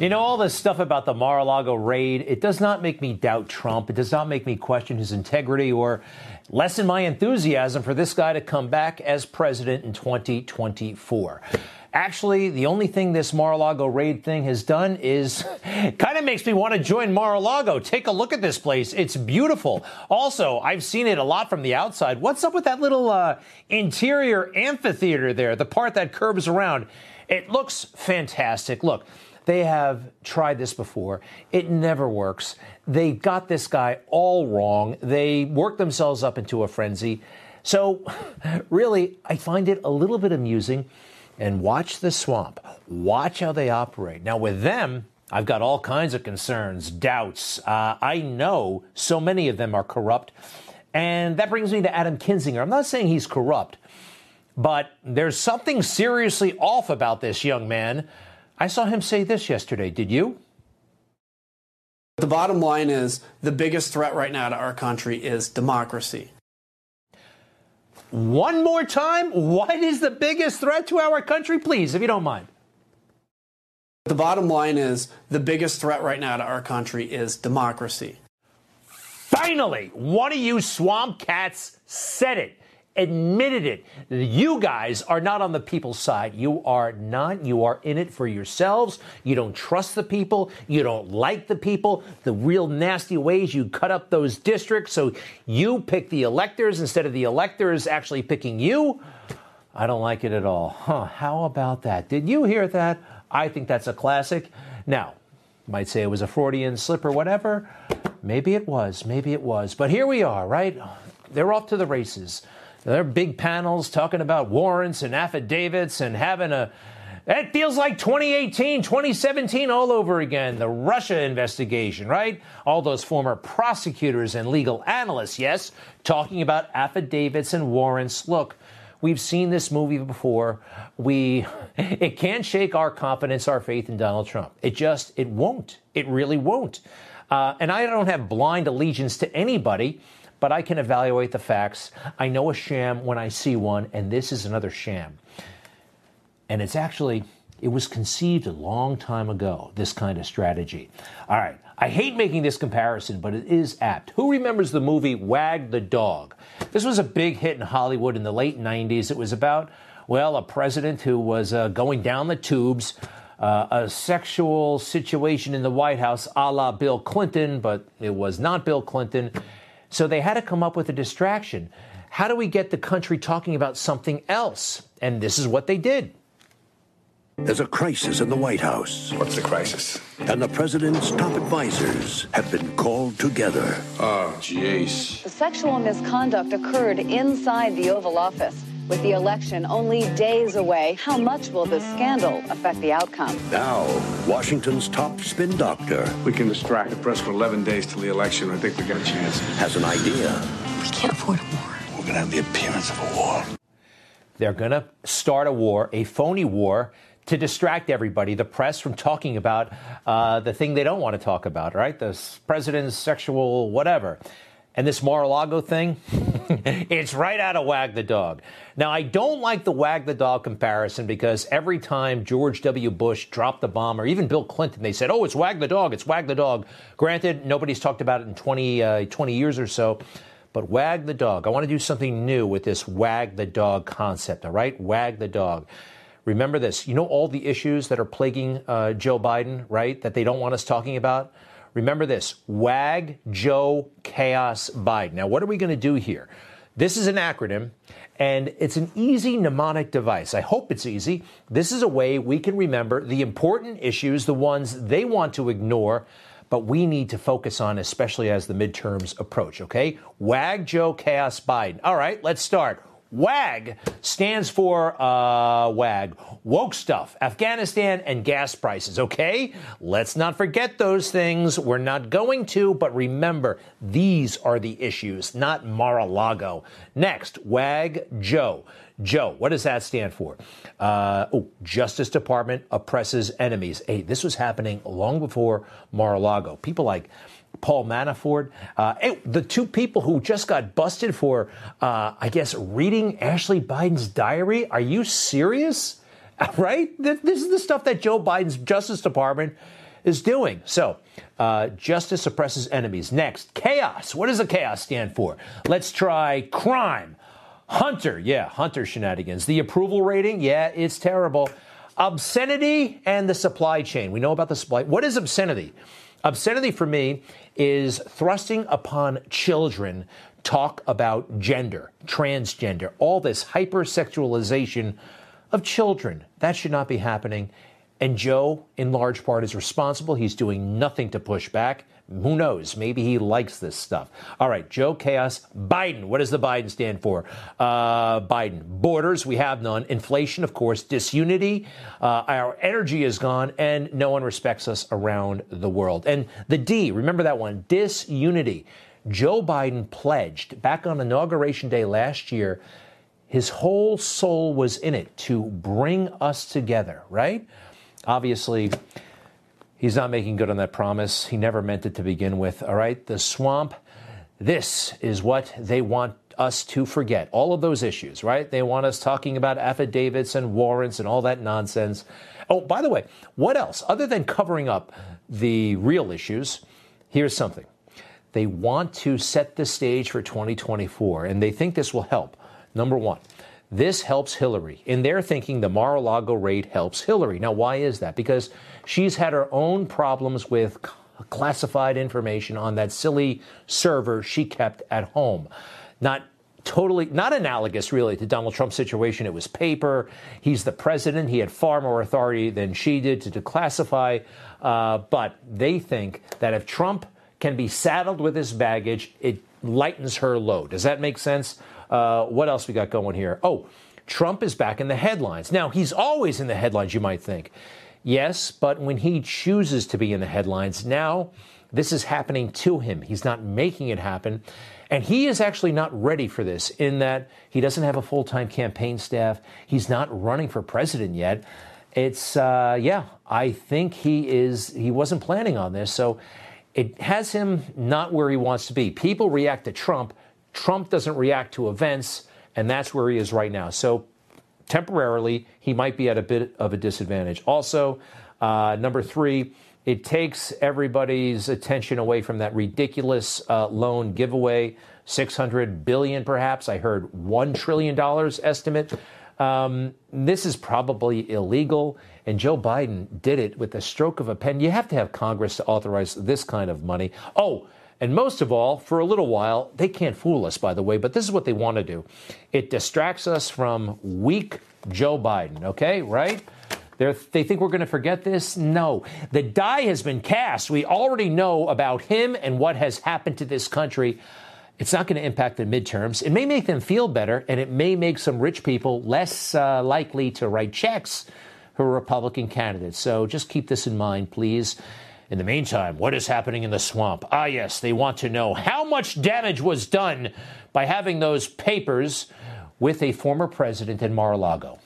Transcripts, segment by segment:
You know, all this stuff about the Mar a Lago raid, it does not make me doubt Trump. It does not make me question his integrity or lessen my enthusiasm for this guy to come back as president in 2024. Actually, the only thing this Mar-a-Lago raid thing has done is kind of makes me want to join Mar-a-Lago. Take a look at this place. It's beautiful. Also, I've seen it a lot from the outside. What's up with that little uh, interior amphitheater there, the part that curves around? It looks fantastic. Look, they have tried this before. It never works. They got this guy all wrong. They worked themselves up into a frenzy. So, really, I find it a little bit amusing and watch the swamp. Watch how they operate. Now, with them, I've got all kinds of concerns, doubts. Uh, I know so many of them are corrupt. And that brings me to Adam Kinzinger. I'm not saying he's corrupt, but there's something seriously off about this young man. I saw him say this yesterday. Did you? The bottom line is the biggest threat right now to our country is democracy. One more time, what is the biggest threat to our country? Please, if you don't mind. The bottom line is the biggest threat right now to our country is democracy. Finally, one of you swamp cats said it admitted it. You guys are not on the people's side. You are not. You are in it for yourselves. You don't trust the people. You don't like the people. The real nasty ways you cut up those districts so you pick the electors instead of the electors actually picking you. I don't like it at all. Huh, how about that? Did you hear that? I think that's a classic. Now, might say it was a Freudian slip or whatever. Maybe it was. Maybe it was. But here we are, right? They're off to the races. There are big panels talking about warrants and affidavits and having a. It feels like 2018, 2017 all over again. The Russia investigation, right? All those former prosecutors and legal analysts, yes, talking about affidavits and warrants. Look, we've seen this movie before. We, it can't shake our confidence, our faith in Donald Trump. It just, it won't. It really won't. Uh, and I don't have blind allegiance to anybody but I can evaluate the facts. I know a sham when I see one, and this is another sham. And it's actually, it was conceived a long time ago, this kind of strategy. All right, I hate making this comparison, but it is apt. Who remembers the movie Wag the Dog? This was a big hit in Hollywood in the late 90s. It was about, well, a president who was uh, going down the tubes. Uh, a sexual situation in the White House a la Bill Clinton, but it was not Bill Clinton. So they had to come up with a distraction. How do we get the country talking about something else? And this is what they did. There's a crisis in the White House. What's the crisis? And the president's top advisors have been called together. Oh, jeez. The sexual misconduct occurred inside the Oval Office. With the election only days away, how much will this scandal affect the outcome? Now, Washington's top spin doctor. We can distract the press for 11 days till the election. I think we got a chance. Has an idea. We can't afford a war. We're going to have the appearance of a war. They're going to start a war, a phony war, to distract everybody, the press, from talking about uh, the thing they don't want to talk about, right? The president's sexual whatever. And this Mar-a-Lago thing, it's right out of Wag the Dog. Now, I don't like the Wag the Dog comparison because every time George W. Bush dropped the bomb, or even Bill Clinton, they said, oh, it's Wag the Dog, it's Wag the Dog. Granted, nobody's talked about it in 20, uh, 20 years or so, but Wag the Dog. I want to do something new with this Wag the Dog concept, all right? Wag the Dog. Remember this. You know all the issues that are plaguing uh, Joe Biden, right? That they don't want us talking about? Remember this WAG Joe Chaos Biden. Now, what are we going to do here? This is an acronym, and it's an easy mnemonic device. I hope it's easy. This is a way we can remember the important issues, the ones they want to ignore, but we need to focus on, especially as the midterms approach, okay? WAG Joe Chaos Biden. All right, let's start. WAG stands for uh, WAG, woke stuff, Afghanistan and gas prices, okay? Let's not forget those things. We're not going to, but remember, these are the issues, not Mar a Lago. Next, WAG Joe. Joe, what does that stand for? Uh, oh, Justice Department oppresses enemies. Hey, this was happening long before Mar a Lago. People like Paul Manafort. Uh, the two people who just got busted for, uh, I guess, reading Ashley Biden's diary. Are you serious? Right? This is the stuff that Joe Biden's Justice Department is doing. So, uh, justice suppresses enemies. Next, chaos. What does the chaos stand for? Let's try crime. Hunter, yeah, Hunter shenanigans. The approval rating, yeah, it's terrible. Obscenity and the supply chain. We know about the supply. What is obscenity? Obscenity for me is thrusting upon children talk about gender, transgender, all this hypersexualization of children. That should not be happening. And Joe, in large part, is responsible. He's doing nothing to push back. Who knows? Maybe he likes this stuff. All right, Joe Chaos. Biden. What does the Biden stand for? Uh, Biden. Borders, we have none. Inflation, of course. Disunity. Uh, our energy is gone, and no one respects us around the world. And the D, remember that one. Disunity. Joe Biden pledged back on Inauguration Day last year, his whole soul was in it to bring us together, right? Obviously, he's not making good on that promise. He never meant it to begin with. All right, the swamp, this is what they want us to forget. All of those issues, right? They want us talking about affidavits and warrants and all that nonsense. Oh, by the way, what else? Other than covering up the real issues, here's something. They want to set the stage for 2024, and they think this will help. Number one, this helps Hillary. In their thinking, the Mar a Lago raid helps Hillary. Now, why is that? Because she's had her own problems with classified information on that silly server she kept at home. Not totally not analogous really to Donald Trump's situation. It was paper. He's the president. He had far more authority than she did to declassify. Uh, but they think that if Trump can be saddled with this baggage, it lightens her load. Does that make sense? Uh, what else we got going here? Oh, Trump is back in the headlines. Now, he's always in the headlines, you might think. Yes, but when he chooses to be in the headlines, now this is happening to him. He's not making it happen. And he is actually not ready for this in that he doesn't have a full time campaign staff. He's not running for president yet. It's, uh, yeah, I think he is, he wasn't planning on this. So it has him not where he wants to be. People react to Trump Trump doesn't react to events, and that's where he is right now. So temporarily, he might be at a bit of a disadvantage. Also, uh, number three, it takes everybody's attention away from that ridiculous uh, loan giveaway, 600 billion perhaps. I heard one trillion dollars estimate. Um, this is probably illegal, and Joe Biden did it with the stroke of a pen. You have to have Congress to authorize this kind of money. Oh, and most of all, for a little while, they can't fool us, by the way, but this is what they want to do it distracts us from weak Joe Biden, okay? Right? They're, they think we're going to forget this? No. The die has been cast. We already know about him and what has happened to this country. It's not going to impact the midterms. It may make them feel better, and it may make some rich people less uh, likely to write checks for Republican candidates. So just keep this in mind, please. In the meantime, what is happening in the swamp? Ah, yes, they want to know how much damage was done by having those papers with a former president in Mar a Lago.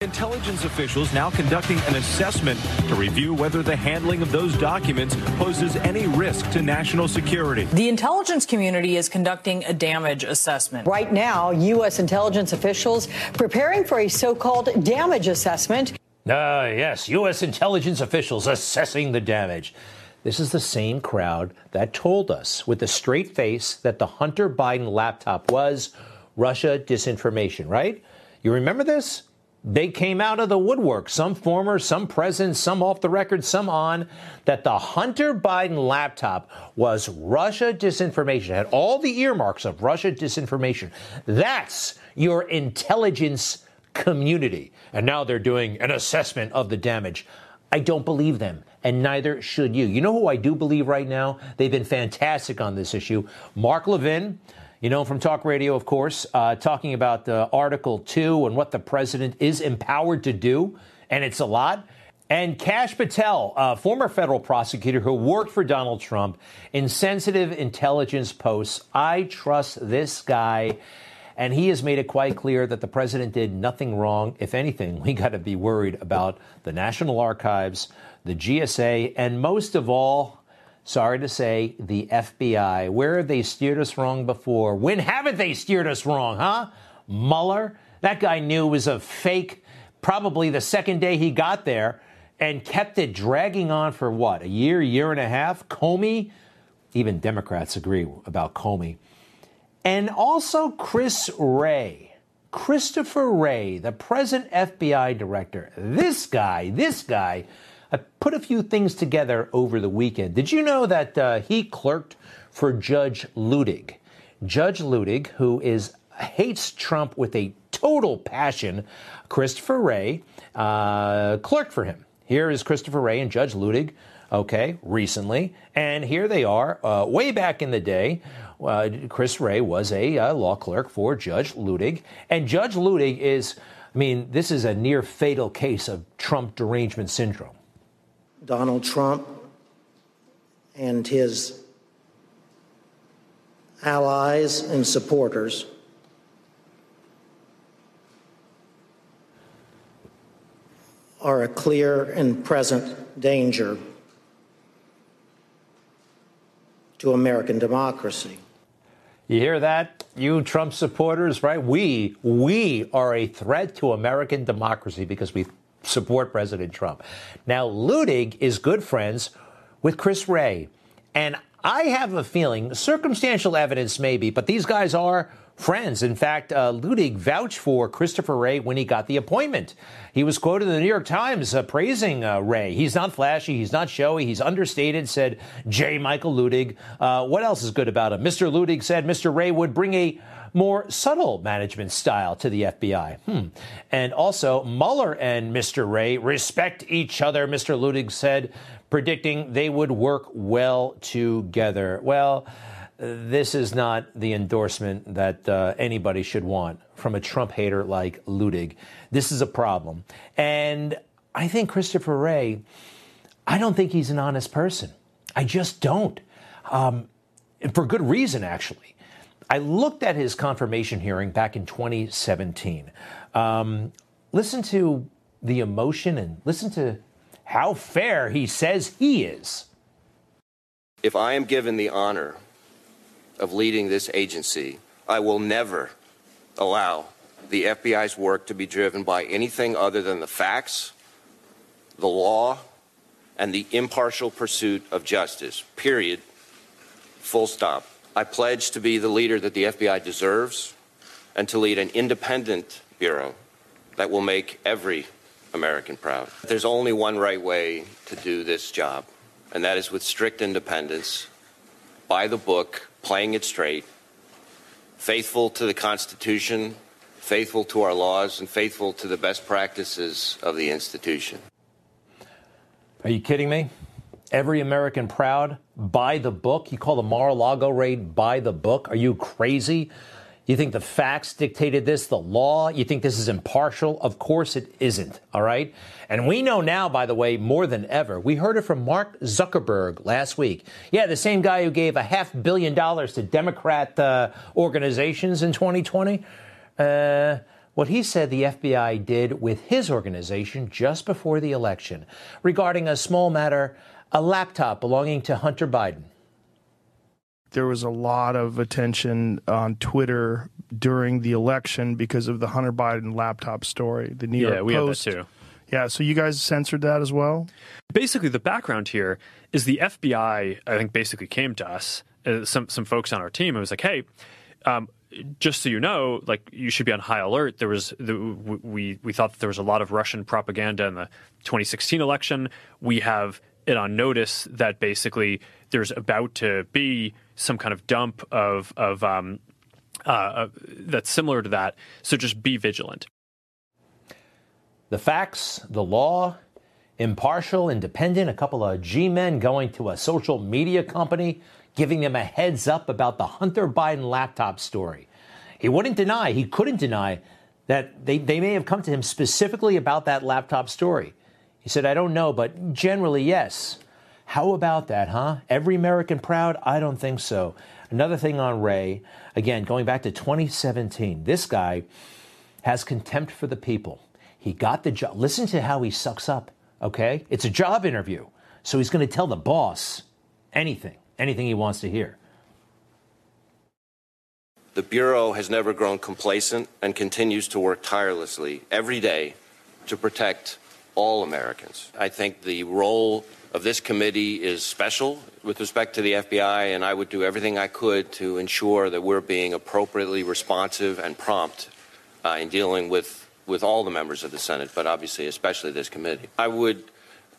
Intelligence officials now conducting an assessment to review whether the handling of those documents poses any risk to national security. The intelligence community is conducting a damage assessment. Right now, U.S. intelligence officials preparing for a so called damage assessment. Ah, yes, U.S. intelligence officials assessing the damage. This is the same crowd that told us with a straight face that the Hunter Biden laptop was Russia disinformation, right? You remember this? They came out of the woodwork, some former, some present, some off the record, some on, that the Hunter Biden laptop was Russia disinformation, had all the earmarks of Russia disinformation. That's your intelligence community. And now they're doing an assessment of the damage. I don't believe them, and neither should you. You know who I do believe right now? They've been fantastic on this issue. Mark Levin, you know from Talk Radio, of course, uh, talking about uh, Article 2 and what the president is empowered to do, and it's a lot. And Kash Patel, a former federal prosecutor who worked for Donald Trump in sensitive intelligence posts. I trust this guy and he has made it quite clear that the president did nothing wrong. If anything, we got to be worried about the National Archives, the GSA, and most of all, sorry to say, the FBI. Where have they steered us wrong before? When haven't they steered us wrong, huh? Mueller? That guy knew it was a fake, probably the second day he got there. and kept it dragging on for what, a year, year and a half? Comey, even Democrats agree about Comey. And also Chris Wray. Christopher Wray, the present FBI director. This guy, this guy, I put a few things together over the weekend. Did you know that uh, he clerked for Judge Luttig? Judge Luttig, who is hates Trump with a total passion, Christopher Wray uh, clerked for him. Here is Christopher Wray and Judge Luttig, okay, recently. And here they are, uh, way back in the day. Uh, Chris Wray was a uh, law clerk for Judge Luttig. And Judge Luttig is, I mean, this is a near fatal case of Trump derangement syndrome. Donald Trump and his allies and supporters are a clear and present danger to American democracy. You hear that, you Trump supporters, right? We, we are a threat to American democracy because we support President Trump. Now, Luttig is good friends with Chris Wray. And I have a feeling, circumstantial evidence maybe, but these guys are friends. In fact, uh, Luttig vouched for Christopher Wray when he got the appointment. He was quoted in the New York Times uh, praising uh, Wray. He's not flashy, he's not showy, he's understated, said J. Michael Luttig. Uh, what else is good about him? Mr. Luttig said Mr. Wray would bring a more subtle management style to the FBI. Hmm. And also, Mueller and Mr. Wray respect each other, Mr. Luttig said, predicting they would work well together. Well, this is not the endorsement that uh, anybody should want from a Trump hater like Luttig. This is a problem. And I think Christopher Wray, I don't think he's an honest person. I just don't. Um, for good reason, actually. I looked at his confirmation hearing back in 2017. Um, listen to the emotion and listen to how fair he says he is. If I am given the honor of leading this agency, I will never allow the FBI's work to be driven by anything other than the facts, the law, and the impartial pursuit of justice. Period. Full stop. I pledge to be the leader that the FBI deserves and to lead an independent bureau that will make every American proud. There's only one right way to do this job, and that is with strict independence, by the book, playing it straight, faithful to the Constitution, faithful to our laws, and faithful to the best practices of the institution. Are you kidding me? Every American proud by the book. You call the Mar-a-Lago raid by the book? Are you crazy? You think the facts dictated this, the law? You think this is impartial? Of course it isn't, all right? And we know now, by the way, more than ever. We heard it from Mark Zuckerberg last week. Yeah, the same guy who gave a half billion dollars to Democrat uh, organizations in 2020. Uh, what he said the FBI did with his organization just before the election regarding a small matter, a laptop belonging to Hunter Biden there was a lot of attention on Twitter during the election because of the Hunter Biden laptop story. The New York yeah, we Post. had that too. Yeah, so you guys censored that as well. Basically, the background here is the FBI. I think basically came to us, uh, some some folks on our team. It was like, hey. Um, just so you know, like you should be on high alert. There was the, we we thought that there was a lot of Russian propaganda in the 2016 election. We have it on notice that basically there's about to be some kind of dump of of um, uh, uh, that's similar to that. So just be vigilant. The facts, the law, impartial, independent. A couple of G men going to a social media company, giving them a heads up about the Hunter Biden laptop story. He wouldn't deny, he couldn't deny that they, they may have come to him specifically about that laptop story. He said, I don't know, but generally, yes. How about that, huh? Every American proud? I don't think so. Another thing on Wray, again, going back to 2017, this guy has contempt for the people. He got the job. Listen to how he sucks up, okay? It's a job interview. So he's going to tell the boss anything, anything he wants to hear. The Bureau has never grown complacent and continues to work tirelessly every day to protect all Americans. I think the role of this committee is special with respect to the FBI, and I would do everything I could to ensure that we're being appropriately responsive and prompt uh, in dealing with, with all the members of the Senate, but obviously especially this committee. I would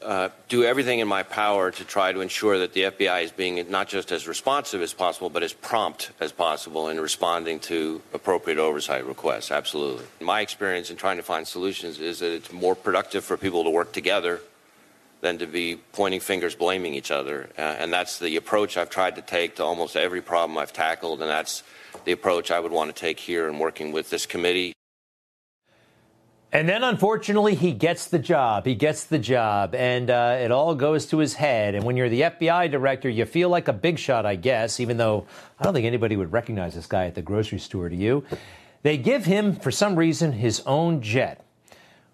uh, do everything in my power to try to ensure that the FBI is being not just as responsive as possible, but as prompt as possible in responding to appropriate oversight requests. Absolutely. My experience in trying to find solutions is that it's more productive for people to work together than to be pointing fingers, blaming each other. Uh, and that's the approach I've tried to take to almost every problem I've tackled, and that's the approach I would want to take here in working with this committee. And then, unfortunately, he gets the job. He gets the job, and uh, it all goes to his head. And when you're the FBI director, you feel like a big shot, I guess, even though I don't think anybody would recognize this guy at the grocery store to you. They give him, for some reason, his own jet,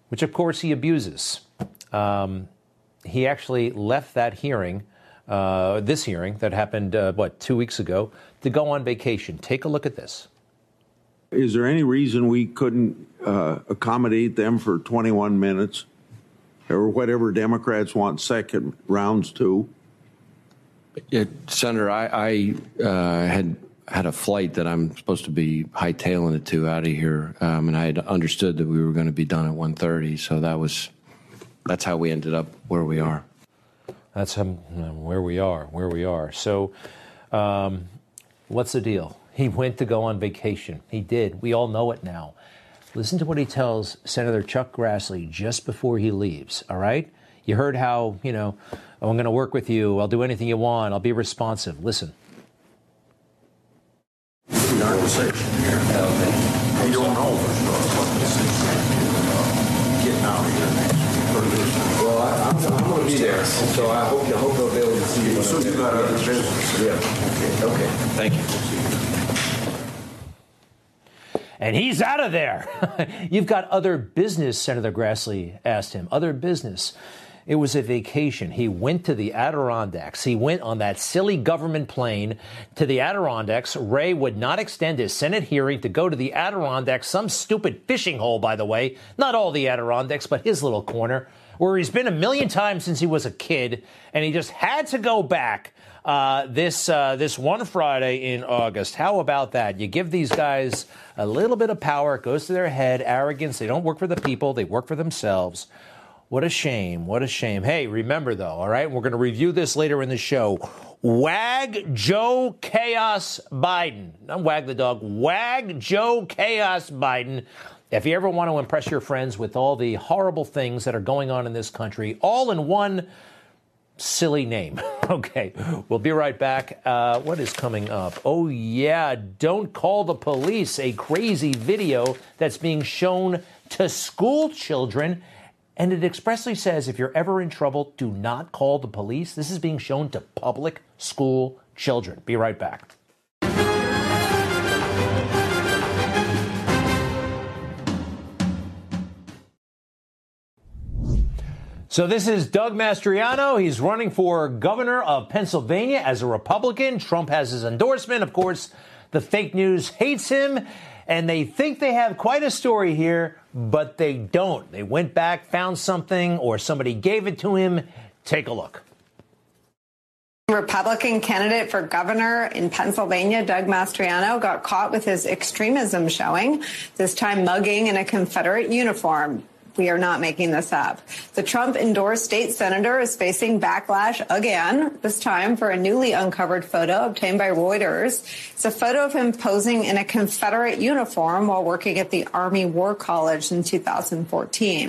which, of course, he abuses. Um, he actually left that hearing, uh, this hearing that happened, uh, what, two weeks ago, to go on vacation. Take a look at this. Is there any reason we couldn't uh, accommodate them for 21 minutes or whatever Democrats want second rounds to? Yeah, Senator, I, I uh, had had a flight that I'm supposed to be hightailing it to out of here, um, and I had understood that we were going to be done at 1:30, so that was that's how we ended up where we are. That's um, where we are, where we are. So, um, what's the deal? He went to go on vacation. He did. We all know it now. Listen to what he tells Senator Chuck Grassley just before he leaves, all right? You heard how, you know, oh, I'm going to work with you. I'll do anything you want. I'll be responsive. Listen. Conversation here. You don't know Well, I, I'm, I'm going to be there, so I hope, I hope they'll be able to see you. So you got other business? Yeah. Okay. Okay. Thank you. And he's out of there. You've got other business, Senator Grassley asked him. Other business. It was a vacation. He went to the Adirondacks. He went on that silly government plane to the Adirondacks. Wray would not extend his Senate hearing to go to the Adirondacks, some stupid fishing hole, by the way. Not all the Adirondacks, but his little corner, where he's been a million times since he was a kid, and he just had to go back uh, this uh, this one Friday in August. How about that? You give these guys a little bit of power. It goes to their head. Arrogance. They don't work for the people. They work for themselves. What a shame. What a shame. Hey, remember though, all right? We're going to review this later in the show. Wag Joe Chaos Biden. Not wag the dog. Wag Joe Chaos Biden. If you ever want to impress your friends with all the horrible things that are going on in this country, all in one silly name. okay, we'll be right back. Uh, what is coming up? Oh, yeah, don't call the police. A crazy video that's being shown to school children. And it expressly says if you're ever in trouble, do not call the police. This is being shown to public school children. Be right back. So this is Doug Mastriano. He's running for governor of Pennsylvania as a Republican. Trump has his endorsement. Of course, the fake news hates him and they think they have quite a story here, but they don't. They went back, found something, or somebody gave it to him. Take a look. Republican candidate for governor in Pennsylvania, Doug Mastriano, got caught with his extremism showing, this time mugging in a Confederate uniform. We are not making this up. The Trump endorsed state senator is facing backlash again, this time for a newly uncovered photo obtained by Reuters. It's a photo of him posing in a Confederate uniform while working at the Army War College in 2014.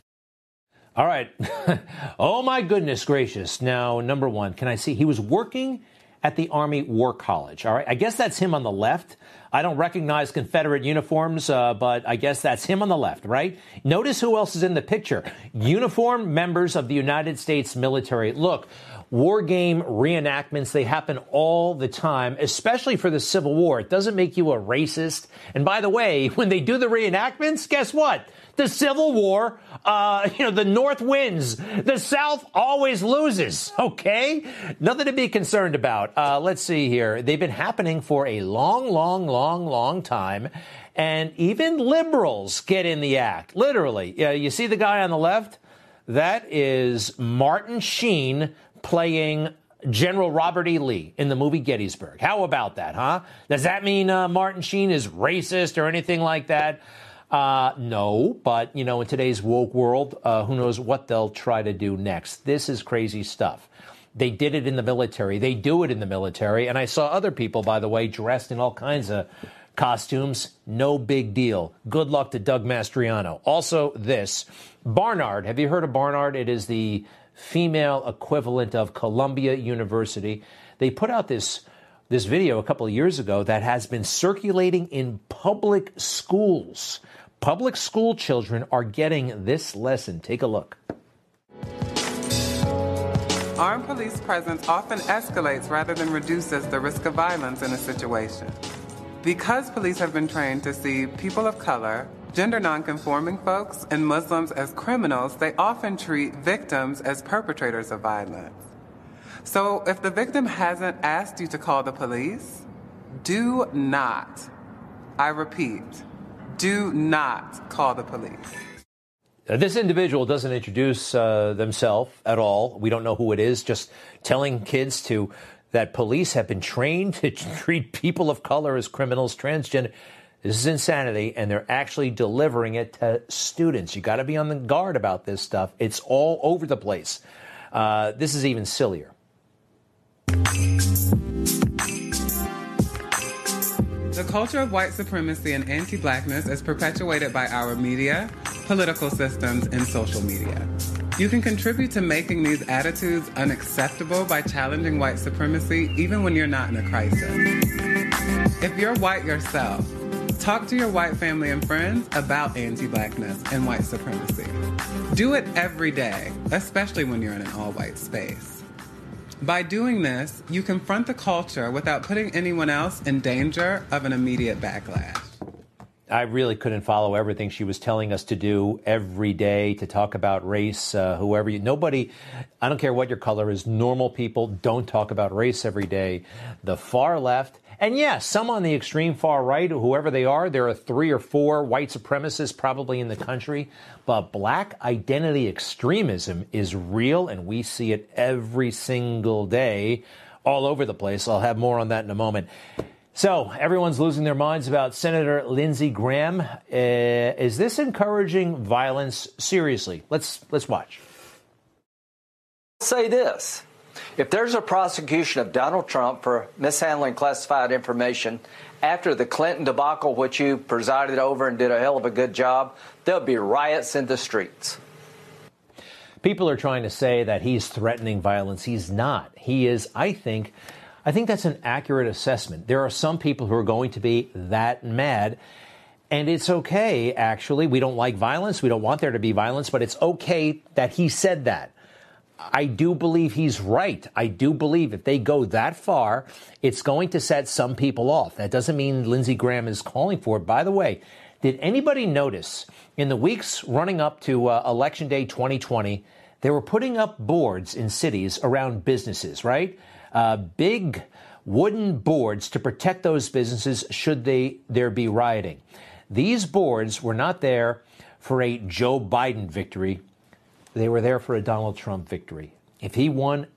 All right. oh, my goodness gracious. Now, number one, can I see? He was working at the Army War College. All right. I guess that's him on the left. I don't recognize Confederate uniforms, uh, but I guess that's him on the left, right? Notice who else is in the picture. Uniformed members of the United States military. Look, war game reenactments, they happen all the time, especially for the Civil War. It doesn't make you a racist. And by the way, when they do the reenactments, guess what? The Civil War, uh, you know, the North wins. The South always loses, okay? Nothing to be concerned about. Uh, let's see here. They've been happening for a long, long, long, long time. And even liberals get in the act, literally. You see the guy on the left? That is Martin Sheen playing General Robert E. Lee in the movie Gettysburg. How about that, huh? Does that mean uh, Martin Sheen is racist or anything like that? Uh, no, but you know, in today's woke world, uh, who knows what they'll try to do next? This is crazy stuff. They did it in the military. They do it in the military. And I saw other people, by the way, dressed in all kinds of costumes. No big deal. Good luck to Doug Mastriano. Also, this Barnard. Have you heard of Barnard? It is the female equivalent of Columbia University. They put out this this video a couple of years ago that has been circulating in public schools. Public school children are getting this lesson. Take a look. Armed police presence often escalates rather than reduces the risk of violence in a situation. Because police have been trained to see people of color, gender nonconforming folks, and Muslims as criminals, they often treat victims as perpetrators of violence. So if the victim hasn't asked you to call the police, do not, I repeat, do not call the police. Uh, This individual doesn't introduce uh, themselves at all. We don't know who it is. Just telling kids to that police have been trained to treat people of color as criminals, transgender. This is insanity, and they're actually delivering it to students. You got to be on the guard about this stuff. It's all over the place. Uh, this is even sillier. The culture of white supremacy and anti blackness is perpetuated by our media, political systems, and social media. You can contribute to making these attitudes unacceptable by challenging white supremacy even when you're not in a crisis. If you're white yourself, talk to your white family and friends about anti blackness and white supremacy. Do it every day, especially when you're in an all white space. By doing this, you confront the culture without putting anyone else in danger of an immediate backlash. I really couldn't follow everything she was telling us to do every day to talk about race. Uh, whoever you, nobody, I don't care what your color is. Normal people don't talk about race every day. The far left, and yes, some on the extreme far right, whoever they are, there are three or four white supremacists probably in the country. But black identity extremism is real, and we see it every single day all over the place. I'll have more on that in a moment. So everyone's losing their minds about Senator Lindsey Graham. Uh, is this encouraging violence? Seriously, let's let's watch. Say this. If there's a prosecution of Donald Trump for mishandling classified information after the Clinton debacle, which you presided over and did a hell of a good job, there'll be riots in the streets. People are trying to say that he's threatening violence. He's not. He is, I think, I think that's an accurate assessment. There are some people who are going to be that mad. And it's okay, actually. We don't like violence. We don't want there to be violence, but it's okay that he said that. I do believe he's right. I do believe if they go that far, it's going to set some people off. That doesn't mean Lindsey Graham is calling for it. By the way, did anybody notice in the weeks running up to uh, Election Day 2020, they were putting up boards in cities around businesses, right? Uh, big wooden boards to protect those businesses should they there be rioting. These boards were not there for a Joe Biden victory. They were there for a Donald Trump victory. If he won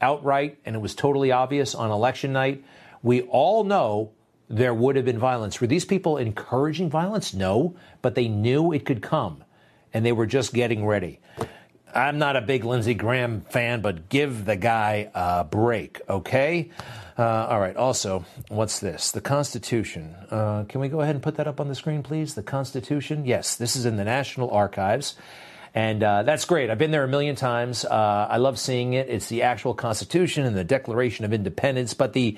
outright and it was totally obvious on election night, we all know there would have been violence. Were these people encouraging violence? No, but they knew it could come and they were just getting ready. I'm not a big Lindsey Graham fan, but give the guy a break, okay? Uh, all right. Also, what's this? The Constitution. Uh, can we go ahead and put that up on the screen, please? The Constitution. Yes, this is in the National Archives. And uh, that's great. I've been there a million times. Uh, I love seeing it. It's the actual Constitution and the Declaration of Independence. But the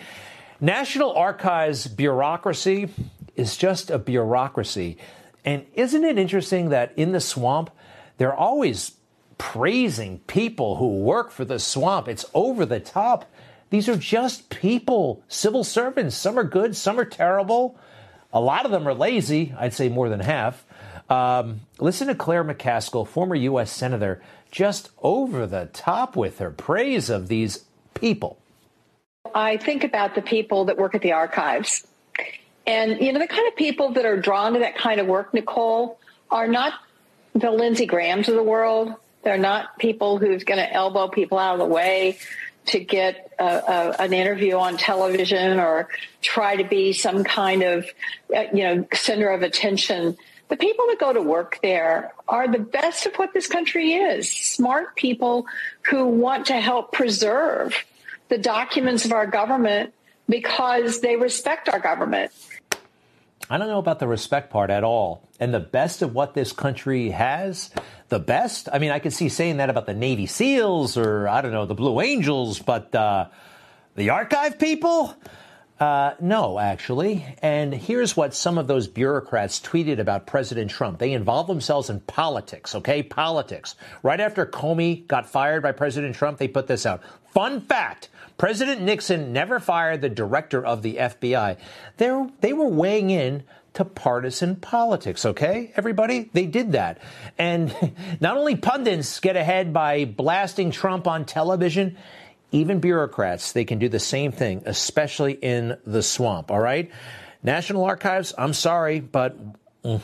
National Archives bureaucracy is just a bureaucracy. And isn't it interesting that in the swamp, they're always praising people who work for the swamp? It's over the top. These are just people, civil servants. Some are good, some are terrible. A lot of them are lazy, I'd say more than half. Um, listen to Claire McCaskill, former U.S. Senator, just over the top with her praise of these people. I think about the people that work at the archives. And, you know, the kind of people that are drawn to that kind of work, Nicole, are not the Lindsey Grahams of the world. They're not people who's going to elbow people out of the way to get a, a, an interview on television or try to be some kind of, uh, you know, center of attention. The people that go to work there are the best of what this country is. Smart people who want to help preserve the documents of our government because they respect our government. I don't know about the respect part at all. And the best of what this country has, the best. I mean, I could see saying that about the Navy SEALs or I don't know the Blue Angels, but uh, the archive people. Uh, no, actually. And here's what some of those bureaucrats tweeted about President Trump. They involve themselves in politics, okay? Politics. Right after Comey got fired by President Trump, they put this out. Fun fact President Nixon never fired the director of the FBI. They're, they were weighing in to partisan politics, okay? Everybody, they did that. And not only pundits get ahead by blasting Trump on television, even bureaucrats, they can do the same thing, especially in the swamp, all right? National Archives, I'm sorry, but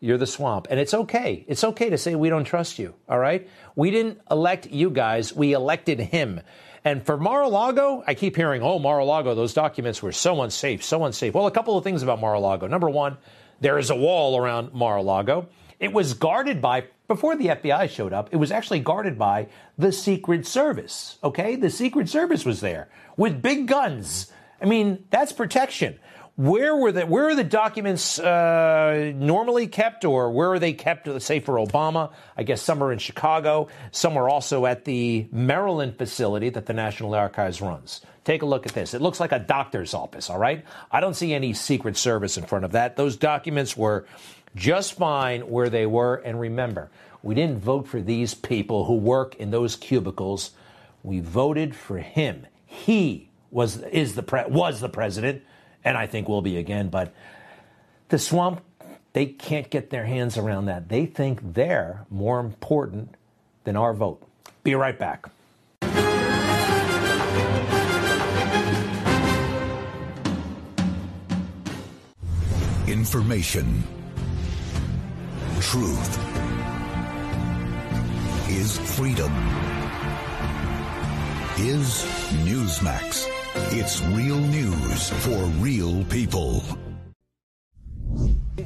you're the swamp. And it's okay. It's okay to say we don't trust you, all right? We didn't elect you guys, we elected him. And for Mar-a-Lago, I keep hearing, oh, Mar-a-Lago, those documents were so unsafe, so unsafe. Well, a couple of things about Mar-a-Lago. Number one, there is a wall around Mar-a-Lago. It was guarded by, before the FBI showed up, it was actually guarded by the Secret Service. Okay? The Secret Service was there with big guns. I mean, that's protection. Where were the where are the documents uh, normally kept, or where are they kept? Say for Obama, I guess some are in Chicago, some are also at the Maryland facility that the National Archives runs. Take a look at this. It looks like a doctor's office. All right, I don't see any Secret Service in front of that. Those documents were just fine where they were. And remember, we didn't vote for these people who work in those cubicles. We voted for him. He was is the pre- was the president and I think will be again. But the swamp, they can't get their hands around that. They think they're more important than our vote. Be right back. Information. Truth is freedom. Is Newsmax. It's real news for real people.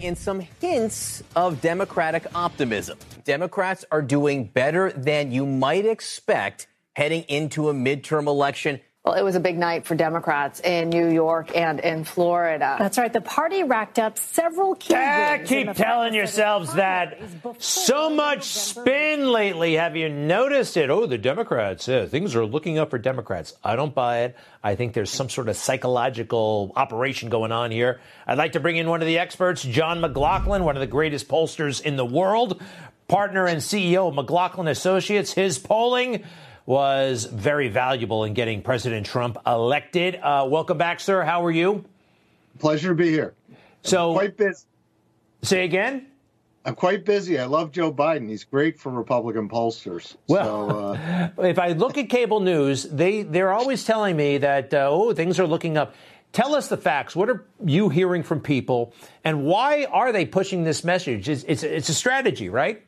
In some hints of Democratic optimism. Democrats are doing better than you might expect heading into a midterm election. Well, it was a big night for Democrats in New York and in Florida. That's right. The party racked up several key Ah, keep telling yourselves that. So much spin lately. Have you noticed it? Oh, the Democrats. Yeah, things are looking up for Democrats. I don't buy it. I think there's some sort of psychological operation going on here. I'd like to bring in one of the experts, John McLaughlin, one of the greatest pollsters in the world, partner and CEO of McLaughlin Associates. His polling was very valuable in getting President Trump elected. Uh, welcome back, sir. How are you? Pleasure to be here. So, I'm quite busy. Say again. I'm quite busy. I love Joe Biden. He's great for Republican pollsters. Well, so, uh, if I look at cable news, they they're always telling me that uh, oh things are looking up. Tell us the facts. What are you hearing from people, and why are they pushing this message? It's it's, it's a strategy, right?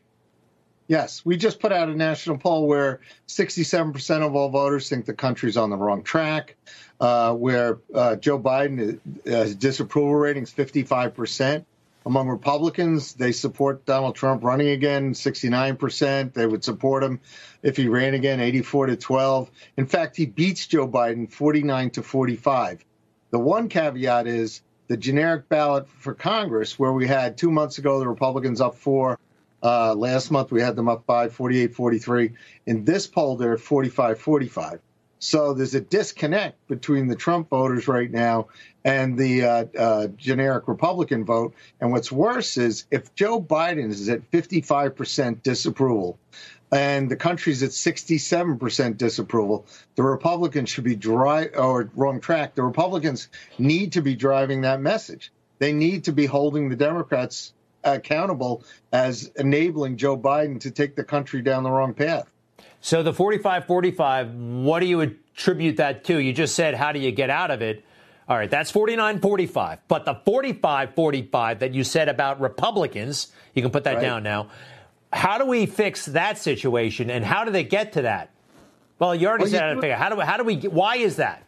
Yes, we just put out a national poll where 67% of all voters think the country's on the wrong track, uh, where uh, Joe Biden, uh, disapproval rating is 55%. Among Republicans, they support Donald Trump running again, 69%. They would support him if he ran again, 84 to 12. In fact, he beats Joe Biden 49 to 45. The one caveat is the generic ballot for Congress, where we had two months ago the Republicans up four, uh, last month, we had them up by 48 43. In this poll, they're at 45 45. So there's a disconnect between the Trump voters right now and the uh, uh, generic Republican vote. And what's worse is if Joe Biden is at 55% disapproval and the country's at 67% disapproval, the Republicans should be dry or wrong track. The Republicans need to be driving that message. They need to be holding the Democrats accountable as enabling Joe Biden to take the country down the wrong path. So the 45 45, what do you attribute that to? You just said, how do you get out of it? All right, that's 49 45. But the 45 45 that you said about Republicans, you can put that Right. down now. How do we fix that situation, and how do they get to that? Well, you already Well, said you how to figure. How do we? How do we? Get, why is that?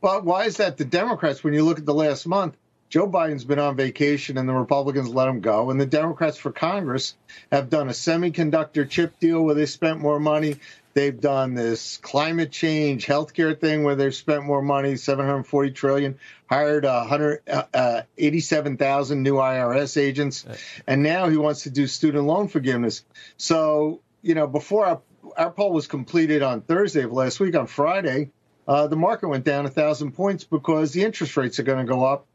Well, why is that? The Democrats, when you look at the last month, Joe Biden's been on vacation and the Republicans let him go. And the Democrats for Congress have done a semiconductor chip deal where they spent more money. They've done this climate change healthcare thing where they've spent more money, 740 trillion, hired 187,000 uh, new IRS agents. And now he wants to do student loan forgiveness. So, you know, before our, our poll was completed on Thursday of last week, on Friday, uh, the market went down a thousand points because the interest rates are going to go up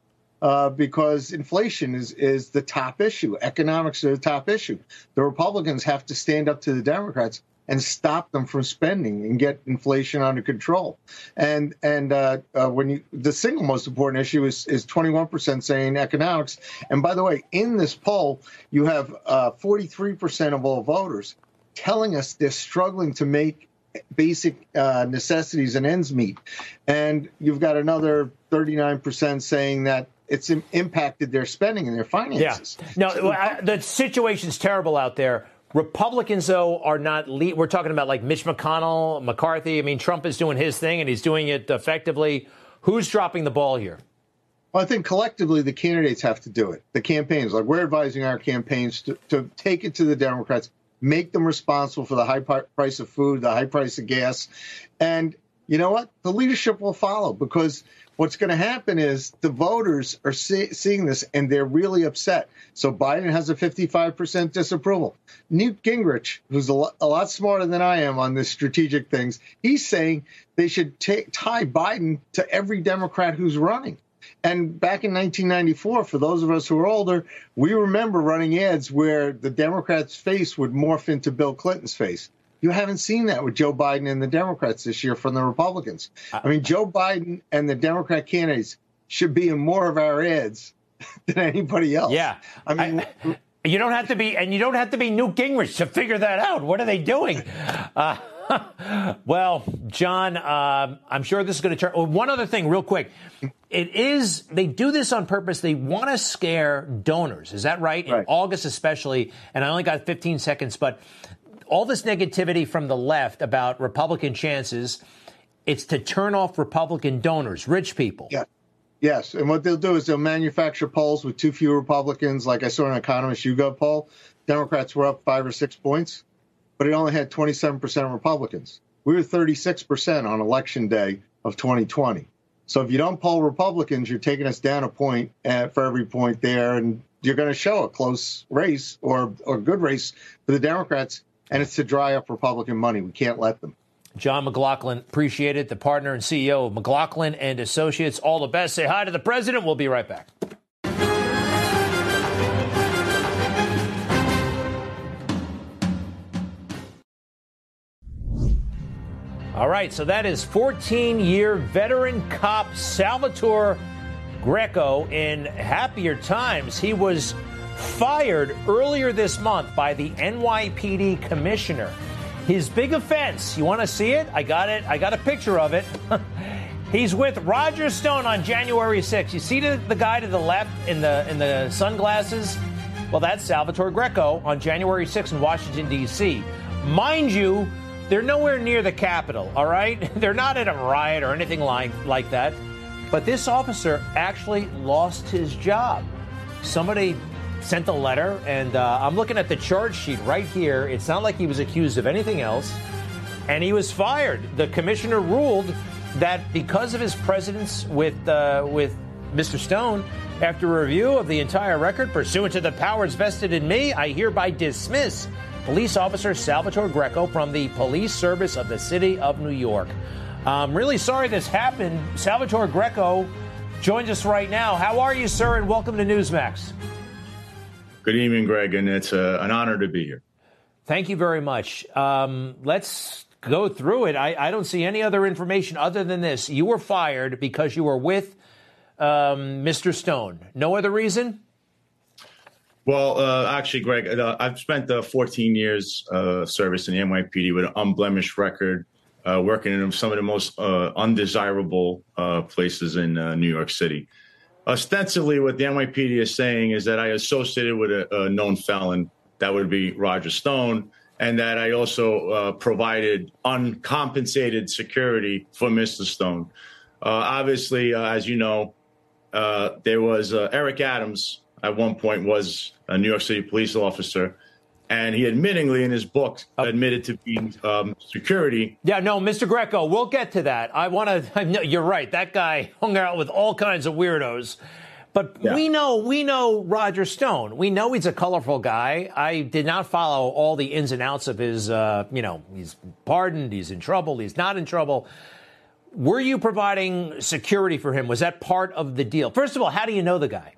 uh, because inflation is is the top issue. Economics are the top issue. The Republicans have to stand up to the Democrats and stop them from spending and get inflation under control. And and uh, uh, when you the single most important issue is is 21% saying economics. And by the way, in this poll, you have 43% of all voters telling us they're struggling to make basic uh, necessities and ends meet. And you've got another 39% saying that it's impacted their spending and their finances. Yeah. No, I, the situation's terrible out there. Republicans, though, are not. Le- we're talking about like Mitch McConnell, McCarthy. I mean, Trump is doing his thing and he's doing it effectively. Who's dropping the ball here? Well, I think collectively the candidates have to do it. The campaigns, like we're advising our campaigns to, to take it to the Democrats, make them responsible for the high price of food, the high price of gas. And you know what? The leadership will follow because what's going to happen is the voters are see- seeing this and they're really upset. So Biden has a 55% disapproval. Newt Gingrich, who's a lot, a lot smarter than I am on this strategic things, he's saying they should t- tie Biden to every Democrat who's running. And back in 1994, for those of us who are older, we remember running ads where the Democrats' face would morph into Bill Clinton's face. You haven't seen that with Joe Biden and the Democrats this year from the Republicans. I mean, Joe Biden and the Democrat candidates should be in more of our ads than anybody else. Yeah. I mean, I, you don't have to be, and you don't have to be Newt Gingrich to figure that out. What are they doing? Uh, well, John, uh, I'm sure this is going to turn. Oh, one other thing, real quick. It is, they do this on purpose. They want to scare donors. Is that right? right? In August, especially. And I only got 15 seconds, but all this negativity from the left about Republican chances, it's to turn off Republican donors, rich people. Yeah. Yes, and what they'll do is they'll manufacture polls with too few Republicans. Like I saw an Economist YouGov poll, Democrats were up five or six points, but it only had 27% Republicans. We were 36% on election day of 2020. So if you don't poll Republicans, you're taking us down a point for every point there, and you're going to show a close race or a good race for the Democrats, and it's to dry up Republican money. We can't let them. John McLaughlin, appreciate it. The partner and CEO of McLaughlin and Associates. All the best. Say hi to the president. We'll be right back. All right, so that is 14 year veteran cop Salvatore Greco in happier times. He was fired earlier this month by the NYPD commissioner. His big offense, you want to see it? I got it. I got a picture of it. He's with Roger Stone on January 6th. You see the, guy to the left in the in the sunglasses? Well, that's Salvatore Greco on January 6th in Washington D.C. Mind you, they're nowhere near the Capitol, all right? They're not in a riot or anything like, like that. But this officer actually lost his job. Somebody sent a letter, and uh, I'm looking at the charge sheet right here. It's not like he was accused of anything else, and he was fired. The commissioner ruled that because of his presence with uh, with Mr. Stone, after a review of the entire record pursuant to the powers vested in me, I hereby dismiss police officer Salvatore Greco from the police service of the city of New York. I'm really sorry this happened. Salvatore Greco joins us right now. How are you, sir? And welcome to Newsmax. Good evening, Greg, and it's uh, an honor to be here. Thank you very much. Um, let's go through it. I, I, don't see any other information other than this. You were fired because you were with um, Mr. Stone. No other reason? Well, uh, actually, Greg, uh, I've spent uh, 14 years uh, service in the NYPD with an unblemished record, uh, working in some of the most uh, undesirable places in New York City. Ostensibly, what the NYPD is saying is that I associated with a, a known felon that would be Roger Stone, and that I also uh, provided uncompensated security for Mr. Stone. Uh, obviously, uh, as you know, uh, there was uh, Eric Adams at one point was a New York City police officer, and he admittingly in his book admitted to being um, security. Yeah, no, Mr. Greco, we'll get to that. I want to. You're right. That guy hung out with all kinds of weirdos. But Yeah. we know we know Roger Stone. We know he's a colorful guy. I did not follow all the ins and outs of his. Uh, you know, he's pardoned. He's in trouble. He's not in trouble. Were you providing security for him? Was that part of the deal? First of all, how do you know the guy?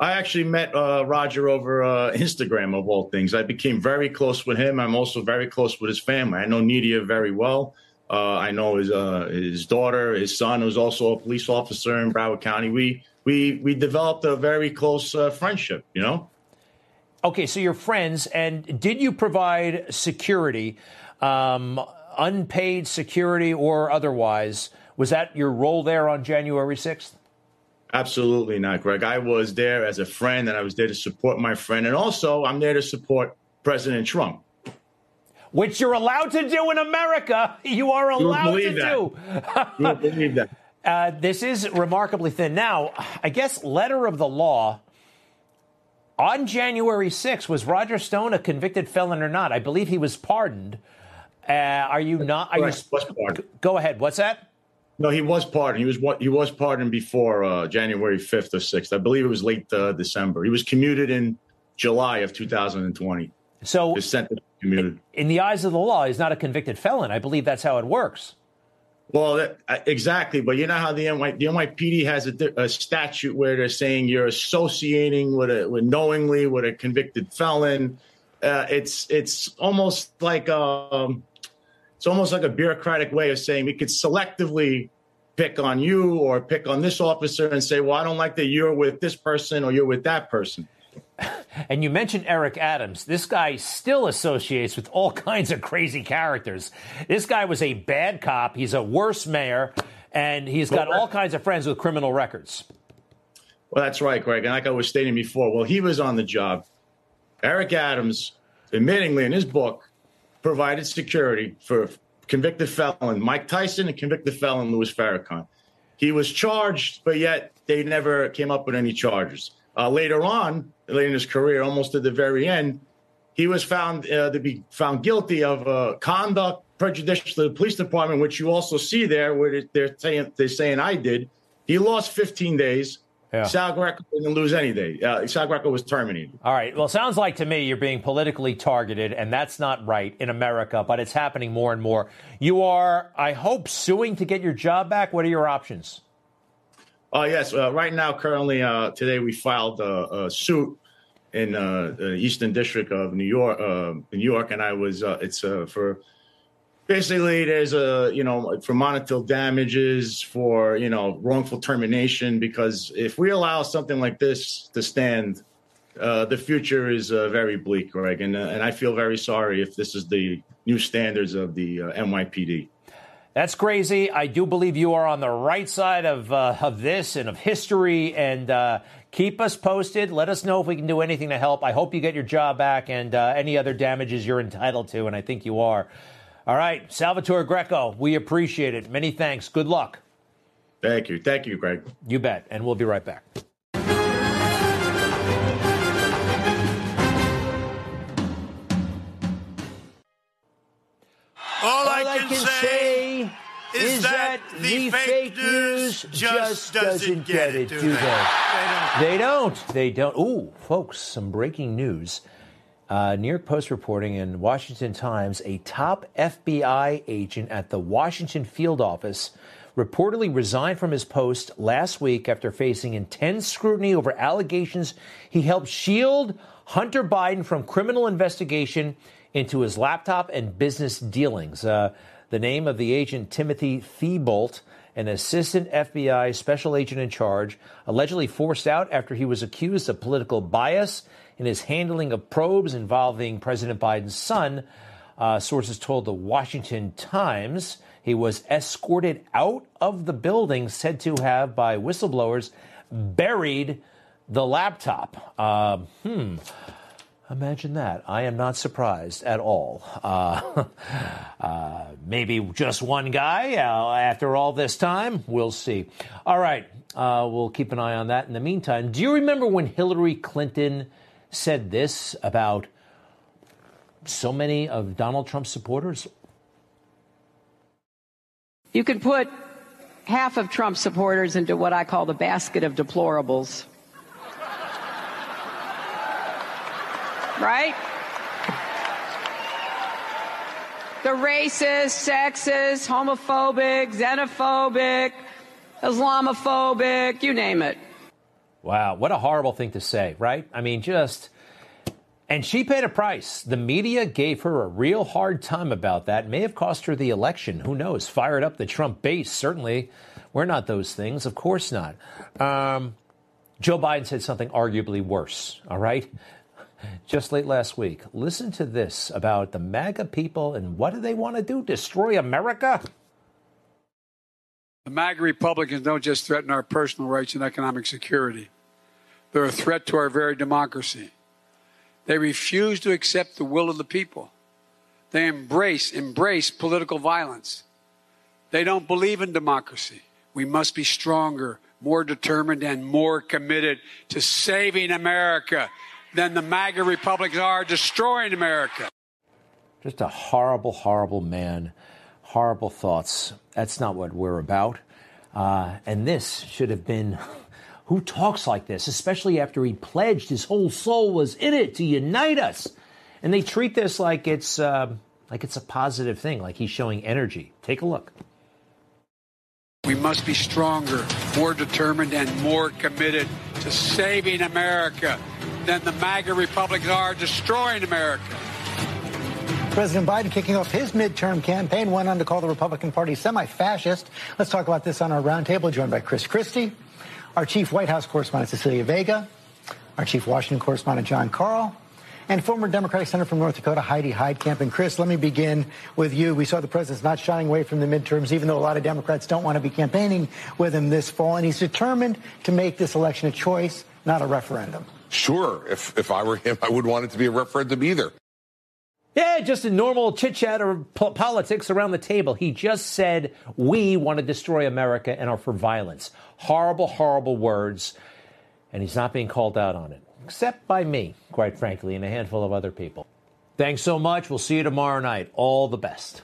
I actually met uh, Roger over uh, Instagram, of all things. I became very close with him. I'm also very close with his family. I know Nydia very well. Uh, I know his uh, his daughter, his son, who's also a police officer in Broward County. We we we developed a very close uh, friendship. You know. Okay, so you're friends, and did you provide security, um, unpaid security or otherwise? Was that your role there on January 6th? Absolutely not, Greg. I was there as a friend, and I was there to support my friend, and also I'm there to support President Trump. Which you're allowed to do in America. You are You allowed to that. do. You believe that. Uh, this is remarkably thin. Now, I guess letter of the law. On January 6th, was Roger Stone a convicted felon or not? I believe he was pardoned. Uh, are you not? Are you, Was pardoned. go ahead. What's that? No, he was pardoned. He was wa- he was pardoned before uh, January fifth or sixth. I believe it was late uh, December. He was commuted in July of 2020. So his sentence commuted. In the eyes of the law, he's not a convicted felon. I believe that's how it works. Well, that, uh, exactly. But you know how the NY, the NYPD has a, a statute where they're saying you're associating with a with knowingly with a convicted felon. Uh, it's it's almost like um, it's almost like a bureaucratic way of saying we could selectively pick on you or pick on this officer and say, well, I don't like that you're with this person or you're with that person. And you mentioned Eric Adams. This guy still associates with all kinds of crazy characters. This guy was a bad cop. He's a worse mayor, and he's got all kinds of friends with criminal records. Well, that's right, Greg. And like I was stating before, well, he was on the job. Eric Adams, admittingly in his book, provided security for convicted felon Mike Tyson and convicted felon Louis Farrakhan. He was charged, but yet they never came up with any charges. Uh, later on, later in his career, almost at the very end, he was found uh, to be found guilty of uh, conduct prejudicial to the police department, which you also see there, where they're saying they're saying I did. He lost 15 days. Yeah. Sal Greco didn't lose any day. Uh, Sal Greco was terminated. All right. Well, sounds like to me you're being politically targeted, and that's not right in America, but it's happening more and more. You are, I hope, suing to get your job back. What are your options? Oh yes, uh, right now, currently, uh, today we filed a, a suit in uh, the Eastern District of New York, uh, New York, and I was uh, it's uh, for basically there's a you know for monetary damages for you know wrongful termination because if we allow something like this to stand, uh, the future is uh, very bleak, Greg, and uh, and I feel very sorry if this is the new standards of the uh, NYPD. That's crazy. I do believe you are on the right side of uh, of this and of history. And uh, keep us posted. Let us know if we can do anything to help. I hope you get your job back and any other damages you're entitled to, and I think you are. All right, Salvatore Greco, we appreciate it. Many thanks. Good luck. Thank you. Thank you, Greg. You bet. And we'll be right back. All, I, can, say, is that the fake news just doesn't get it, do they? They don't. They don't. Ooh, folks, some breaking news. Uh, New York Post reporting in Washington Times a top FBI agent at the Washington field office reportedly resigned from his post last week after facing intense scrutiny over allegations he helped shield Hunter Biden from criminal investigation into his laptop and business dealings. Uh, the name of the agent, Timothy Thibault, an assistant FBI special agent in charge, allegedly forced out after he was accused of political bias in his handling of probes involving President Biden's son. Uh, sources told the Washington Times he was escorted out of the building, said to have, by whistleblowers, buried the laptop. Uh, hmm. Imagine that. I am not surprised at all. Uh, uh, maybe just one guy uh, after all this time. We'll see. All right. Uh, we'll keep an eye on that. In the meantime, do you remember when Hillary Clinton said this about so many of Donald Trump's supporters? You could put half of Trump's supporters into what I call the basket of deplorables. right? The racist, sexist, homophobic, xenophobic, Islamophobic, you name it. Wow, what a horrible thing to say, right? I mean, just. And she paid a price. The media gave her a real hard time about that. May have cost her the election. Who knows? Fired up the Trump base. Certainly, we're not those things. Of course not. Um, Joe Biden said something arguably worse, all right? Just late last week. Listen to this about the MAGA people and what do they want to do? Destroy America? The MAGA Republicans don't just threaten our personal rights and economic security, they're a threat to our very democracy. They refuse to accept the will of the people. They embrace, embrace political violence. They don't believe in democracy. We must be stronger, more determined, and more committed to saving America than the MAGA Republicans are destroying America. Just a horrible, horrible man. Horrible thoughts. That's not what we're about. Uh, and this should have been who talks like this, especially after he pledged his whole soul was in it to unite us. And they treat this like it's uh, like it's a positive thing, like he's showing energy. Take a look. We must be stronger, more determined, and more committed to saving America than the MAGA Republicans are destroying America. President Biden kicking off his midterm campaign went on to call the Republican Party semi-fascist. Let's talk about this on our roundtable, joined by Chris Christie, our chief White House correspondent Cecilia Vega, our chief Washington correspondent Jon Karl, and former Democratic Senator from North Dakota Heidi Heitkamp. And Chris, let me begin with you. We saw the president's not shying away from the midterms, even though a lot of Democrats don't want to be campaigning with him this fall, and he's determined to make this election a choice, not a referendum. Sure, if if I were him, I would want it to be a referendum either. Yeah, just a normal chit chat or po- politics around the table. He just said, We want to destroy America and are for violence. Horrible, horrible words. And he's not being called out on it, except by me, quite frankly, and a handful of other people. Thanks so much. We'll see you tomorrow night. All the best.